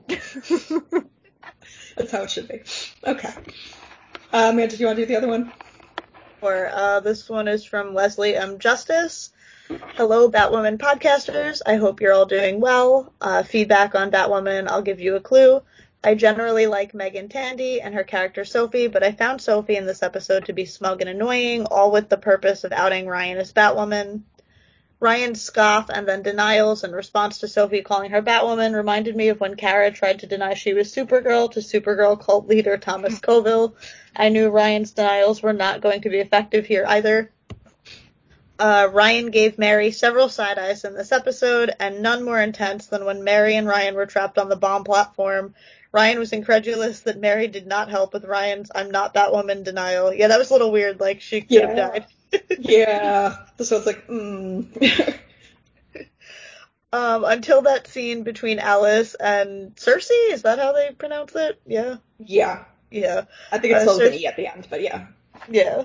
That's how it should be. Okay. Uh, Amanda, do you want to do the other one? Or uh, this one is from Leslie M. Justice. Hello, Batwoman podcasters. I hope you're all doing well. Uh, feedback on Batwoman, I'll give you a clue. I generally like Meagan Tandy and her character Sophie, but I found Sophie in this episode to be smug and annoying, all with the purpose of outing Ryan as Batwoman. Ryan's scoff and then denials in response to Sophie calling her Batwoman reminded me of when Kara tried to deny she was Supergirl to Supergirl cult leader Thomas Coville. I knew Ryan's denials were not going to be effective here either. Uh, Ryan gave Mary several side eyes in this episode, and none more intense than when Mary and Ryan were trapped on the bomb platform. Ryan was incredulous that Mary did not help with Ryan's I'm not Batwoman denial. Yeah, that was a little weird, like she could have died. [LAUGHS] yeah. This one's like, mm. [LAUGHS] Um, until that scene between Alice and Circe, is that how they pronounce it? Yeah. yeah. Yeah. I think it's Uh, Cer- E at the end, but yeah. Yeah.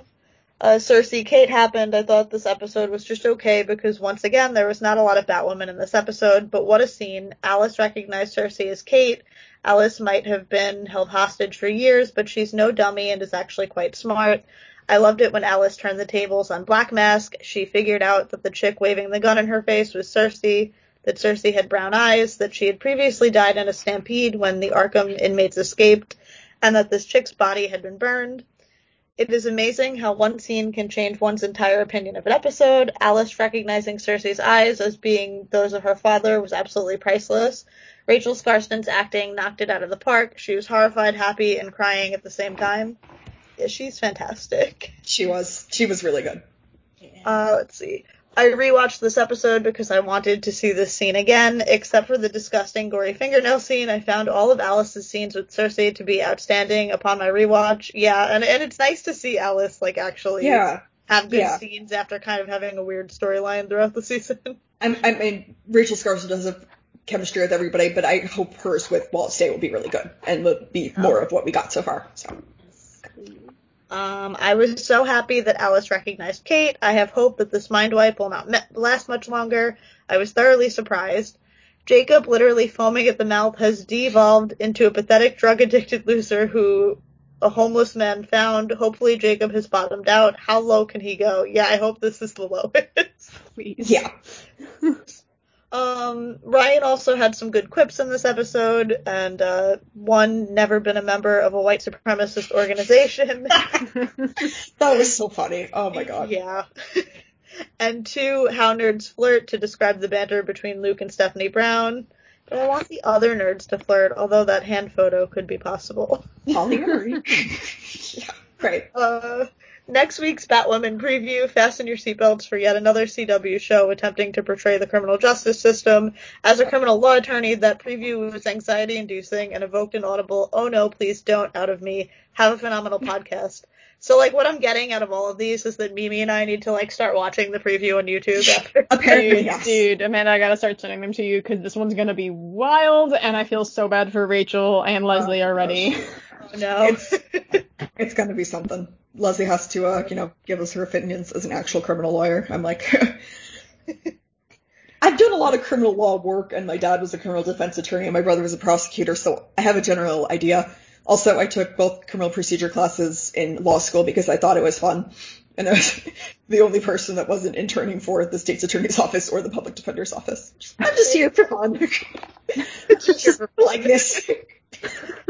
Uh, Circe Kate happened. I thought this episode was just okay because once again there was not a lot of Batwoman in this episode, but what a scene. Alice recognized Circe as Kate. Alice might have been held hostage for years, but she's no dummy and is actually quite smart. I loved it when Alice turned the tables on Black Mask. She figured out that the chick waving the gun in her face was Circe, that Circe had brown eyes, that she had previously died in a stampede when the Arkham inmates escaped, and that this chick's body had been burned. It is amazing how one scene can change one's entire opinion of an episode. Alice recognizing Circe's eyes as being those of her father was absolutely priceless. Rachel Skarsten's acting knocked it out of the park. She was horrified, happy, and crying at the same time. Yeah, she's fantastic. She was she was really good. Uh, let's see. I rewatched this episode because I wanted to see this scene again, except for the disgusting gory fingernail scene. I found all of Alice's scenes with Circe to be outstanding upon my rewatch. Yeah, and, and it's nice to see Alice like actually Yeah. have good yeah. scenes after kind of having a weird storyline throughout the [LAUGHS] season. I'm, I mean, Rachel Skarsten does have chemistry with everybody, but I hope hers with Wallis Day will be really good and will be more of what we got so far. So Um, I was so happy that Alice recognized Kate. I have hope that this mind wipe will not me- last much longer. I was thoroughly surprised. Jacob, literally foaming at the mouth, has devolved into a pathetic drug addicted loser who a homeless man found. Hopefully Jacob has bottomed out. How low can he go? Yeah, I hope this is the lowest. Please. yeah, [LAUGHS] Um, Ryan also had some good quips in this episode, and uh, one never been a member of a white supremacist organization. [LAUGHS] [LAUGHS] that was so funny. Oh my god. Yeah. [LAUGHS] and two, how nerds flirt to describe the banter between Luke and Stephanie Brown. But I want the other nerds to flirt, although that hand photo could be possible. Polyamory. yeah, right. Uh, next week's Batwoman preview, fasten your seatbelts for yet another CW show attempting to portray the criminal justice system. As a criminal law attorney, that preview was anxiety inducing and evoked an audible, oh no, please don't, out of me. Have a phenomenal [LAUGHS] podcast. So like what I'm getting out of all of these is that Mimi and I need to like start watching the preview on YouTube after. Apparently, Dude, yes. dude, Amanda, I gotta start sending them to you because this one's gonna be wild, and I feel so bad for Rachel and Leslie Oh, already. Oh, [LAUGHS] no. [LAUGHS] It's gonna be something. Leslie has to, uh, you know, give us her opinions as an actual criminal lawyer. I'm like, [LAUGHS] I've done a lot of criminal law work, and my dad was a criminal defense attorney, and my brother was a prosecutor, so I have a general idea. Also, I took both criminal procedure classes in law school because I thought it was fun, and I was [LAUGHS] the only person that wasn't interning for the state's attorney's office or the public defender's office. I'm just here for fun. [LAUGHS] just like this.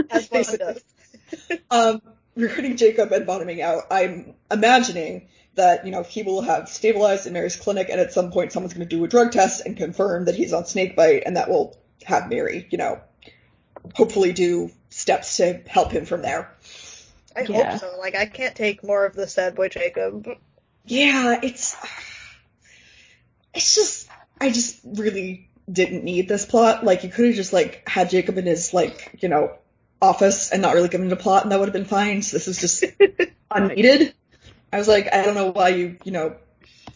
As one does. um, recruiting Jacob and bottoming out, I'm imagining that, you know, he will have stabilized in Mary's clinic and at some point someone's going to do a drug test and confirm that he's on snakebite and that will have Mary, you know, hopefully do steps to help him from there. I Yeah. hope so. Like I can't take more of the sad boy Jacob. Yeah, it's, it's just, I just really didn't need this plot. Like, you could have just, like, had Jacob in his, like, you know, office and not really given it a plot and that would have been fine. So this is just [LAUGHS] unneeded. I was like, I don't know why you, you know,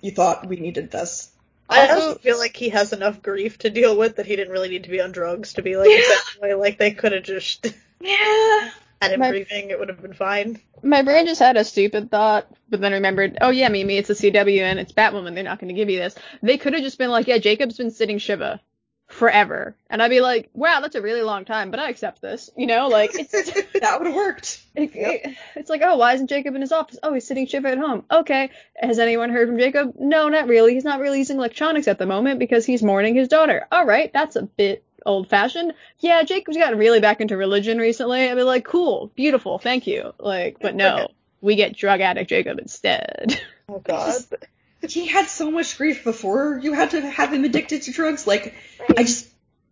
you thought we needed this. I Also- also feel like he has enough grief to deal with that he didn't really need to be on drugs to be like a sad. Like they could have just [LAUGHS] Yeah. had him My- grieving, it would have been fine. My brain just had a stupid thought, but then remembered, oh yeah, Mimi, it's a CW and it's Batwoman. They're not going to give you this. They could have just been like, yeah, Jacob's been sitting Shiva forever, and I'd be like, wow, that's a really long time, but I accept this. You know, like it's [LAUGHS] That would have worked. it, it- it's like, oh, why isn't Jacob in his office? Oh, he's sitting Shiva at home. Okay, has anyone heard from Jacob? No, not really. He's not really using electronics at the moment because he's mourning his daughter. All right, that's a bit old fashioned. Yeah, Jacob's gotten really back into religion recently. I'd be like, cool, beautiful, thank you. Like, but no, we get drug addict Jacob instead. Oh god. [LAUGHS] He had so much grief before you had to have him addicted to drugs. Like, I just,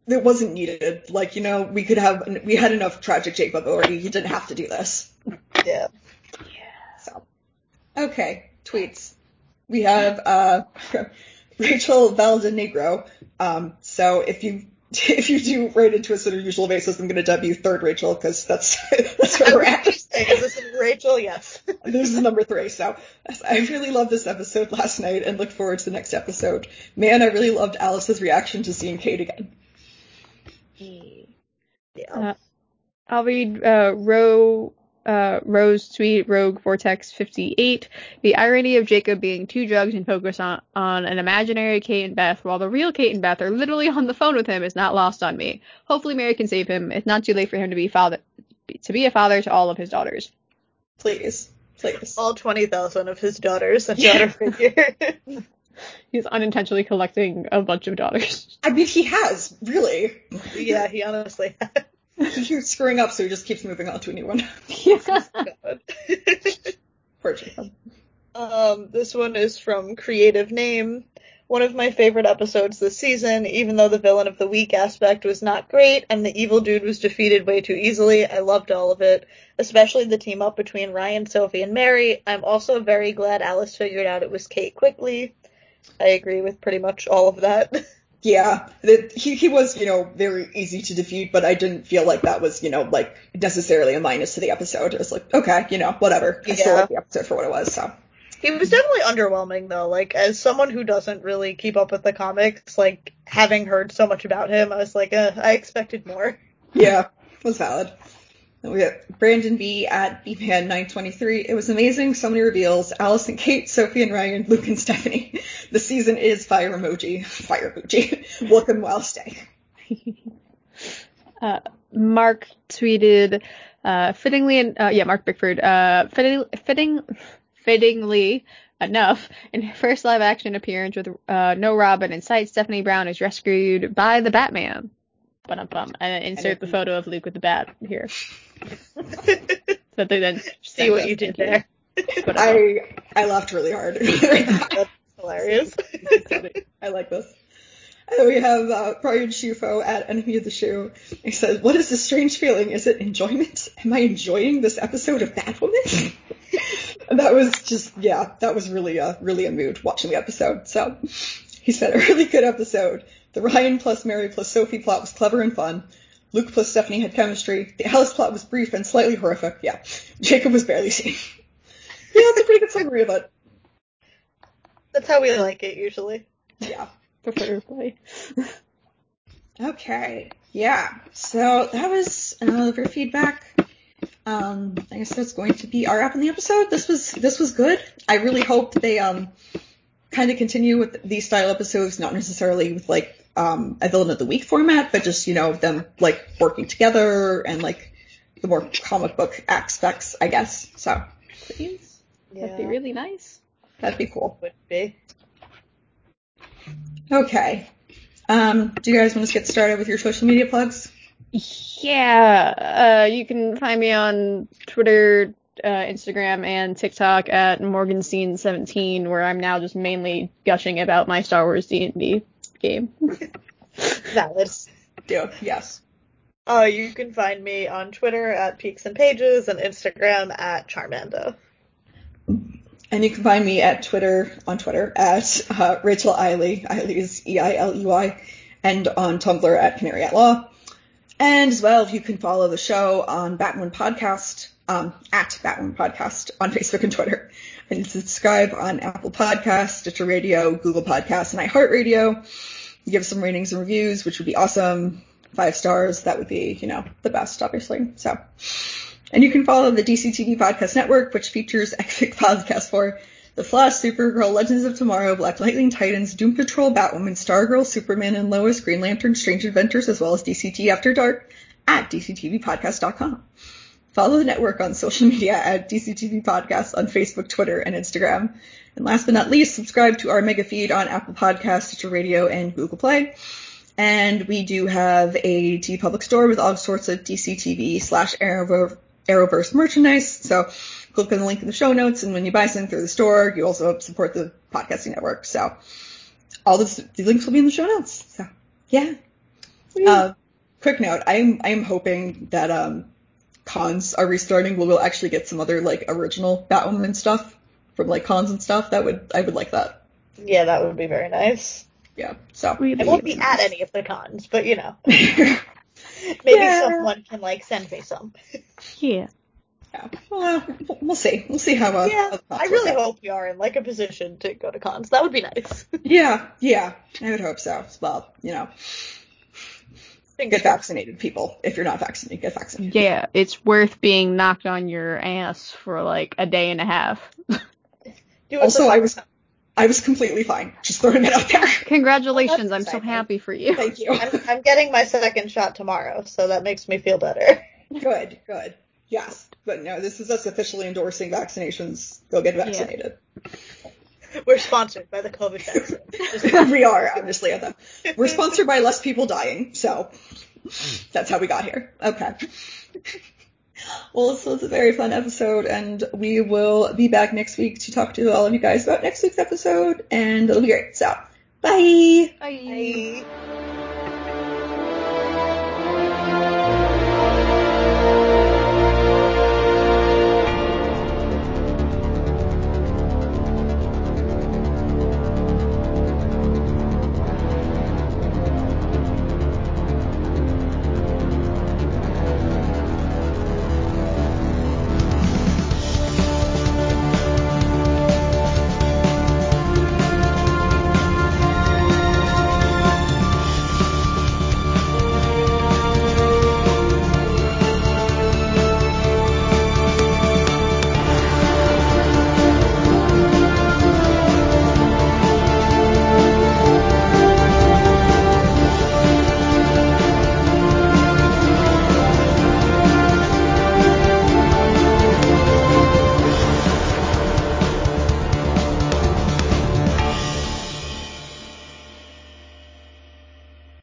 it wasn't needed. Like, you know, we could have, we had enough tragic Jacob already. He didn't have to do this. Yeah. So, okay, tweets. We have uh, [LAUGHS] Rachel Valdenegro. Um, so if you [LAUGHS] if you do write into us on a usual basis, I'm going to dub you third Rachel because that's [LAUGHS] that's I where we're at. is this Rachel? Yes. [LAUGHS] This is number three. So I really loved this episode last night and look forward to the next episode. Man, I really loved Alice's reaction to seeing Kate again. Yeah. Uh, I'll read uh, Ro, uh, Rose Sweet Rogue Vortex 58. The irony of Jacob being too drugged and focused on, on an imaginary Kate and Beth while the real Kate and Beth are literally on the phone with him is not lost on me. Hopefully Mary can save him. It's not too late for him to be father to be a father to all of his daughters. Please, please. All 20,000 of his daughters and daughter [LAUGHS] figure. He's unintentionally collecting a bunch of daughters. I mean, he has really. yeah, he honestly He [LAUGHS] keeps screwing up, so he just keeps moving on to a new one. has. Poor Jacob. Um, this one is from Creative Name. One of my favorite episodes this season, even though the villain of the week aspect was not great and the evil dude was defeated way too easily, I loved all of it, especially the team up between Ryan, Sophie, and Mary. I'm also very glad Alice figured out it was Kate quickly. I agree with pretty much all of that. [LAUGHS] Yeah, that he he was you know very easy to defeat, but I didn't feel like that was you know like necessarily a minus to the episode. It was like okay, you know whatever. I still Yeah. like the episode for what it was. So He was definitely underwhelming though. Like as someone who doesn't really keep up with the comics, like having heard so much about him, I was like, uh, I expected more. yeah, was valid. We got Brandon B at bman923. It was amazing. So many reveals. Allison, Kate, Sophie, and Ryan, Luke, and Stephanie. [LAUGHS] The season is fire emoji. Fire emoji. [LAUGHS] Welcome Wallis Day. [LAUGHS] Uh, Mark tweeted, uh, fittingly, and uh, yeah, Mark Bickford, uh, fitting, fitting, fittingly enough, in her first live action appearance with uh, no Robin in sight, Stephanie Brown is rescued by the Batman. Bum bum. And insert the photo of Luke with the bat here. [LAUGHS] That they then See what you did there. Whatever. I I laughed really hard. [LAUGHS] That's hilarious. I like this. And we have uh, Brian Shufo at Enemy of the Shoe. He says, "What is this strange feeling? Is it enjoyment? Am I enjoying this episode of Batwoman?" [LAUGHS] and that was just, yeah, that was really, uh, really a mood watching the episode. So he said, "A really good episode. The Ryan plus Mary plus Sophie plot was clever and fun. Luke plus Stephanie had chemistry. The Alice plot was brief and slightly horrific. Yeah, [LAUGHS] Jacob was barely seen. [LAUGHS] yeah, that's a pretty good summary of it. That's how we like it usually. Yeah." Preferably. [LAUGHS] Okay, yeah. So that was all of your feedback. Um, I guess that's going to be our wrap in the episode. This was this was good. I really hope they um kind of continue with these style episodes, not necessarily with like um a villain of the week format, but just you know them like working together and like the more comic book aspects, I guess. So Please. yeah. That'd be really nice. that'd be cool. Would be. Okay. Um, do you guys want to get started with your social media plugs? Yeah, uh, you can find me on Twitter, uh, Instagram, and TikTok at Morgenstein17, where I'm now just mainly gushing about my Star Wars D&D game. [LAUGHS] Valid. Do yes. Uh, you can find me on Twitter at Peaks and Pages and Instagram at Charmanda. And you can find me at Twitter, on Twitter, at uh, Rachel Eiley. Eiley is E-I-L-E-Y. And on Tumblr at Canary at Law. And as well, you can follow the show on Batwoman Podcast, um, at Batwoman Podcast on Facebook and Twitter. And subscribe on Apple Podcasts, Stitcher Radio, Google Podcasts, and iHeartRadio. Give some ratings and reviews, which would be awesome. Five stars, that would be, you know, the best, obviously. So. And you can follow the DCTV Podcast Network, which features [LAUGHS] epic Podcast for The Flash, Supergirl, Legends of Tomorrow, Black Lightning, Titans, Doom Patrol, Batwoman, Stargirl, Superman and Lois, Green Lantern, Strange Adventures, as well as DCT After Dark at DCTVPodcast.com. Follow the network on social media at DCTV Podcast on Facebook, Twitter, and Instagram. And last but not least, subscribe to our mega feed on Apple Podcasts, Stitcher Radio, and Google Play. And we do have a TeePublic store with all sorts of DCTV slash Arrowver- Arrowverse merchandise. So click on the link in the show notes, and when you buy something through the store, you also support the podcasting network. So all this, the links will be in the show notes. So yeah. Uh, quick note: I'm I'm hoping that um, cons are restarting. We'll, we'll actually get some other like original Batwoman stuff from like cons and stuff. That would I would like that. Yeah, that would be very nice. Yeah. So Really I won't be at any of the cons, but you know, [LAUGHS] maybe Yeah. someone can like send me some. Yeah. yeah. Well, we'll- we'll see. We'll see how. Uh, Yeah, how I really hope we are in like a position to go to cons. That would be nice. Yeah, yeah, I would hope so. Well, you know, Fingers get vaccinated, people. If you're not vaccinated, get vaccinated. Yeah, it's worth being knocked on your ass for like a day and a half. [LAUGHS] Do Also, for I was I was completely fine. Just throwing it out there. [LAUGHS] Congratulations, I'm so happy for you. Thank you. I'm, I'm getting my second shot tomorrow, so that makes me feel better. [LAUGHS] Good, good. Yes, but no, this is us officially endorsing vaccinations. Go get vaccinated. [LAUGHS] We're sponsored by the COVID vaccine. Just- [LAUGHS] we are obviously at them. We're sponsored by less people dying, so that's how we got here. Okay. Well, this was a very fun episode, and we will be back next week to talk to all of you guys about next week's episode, and it'll be great. So, bye. Bye. Bye.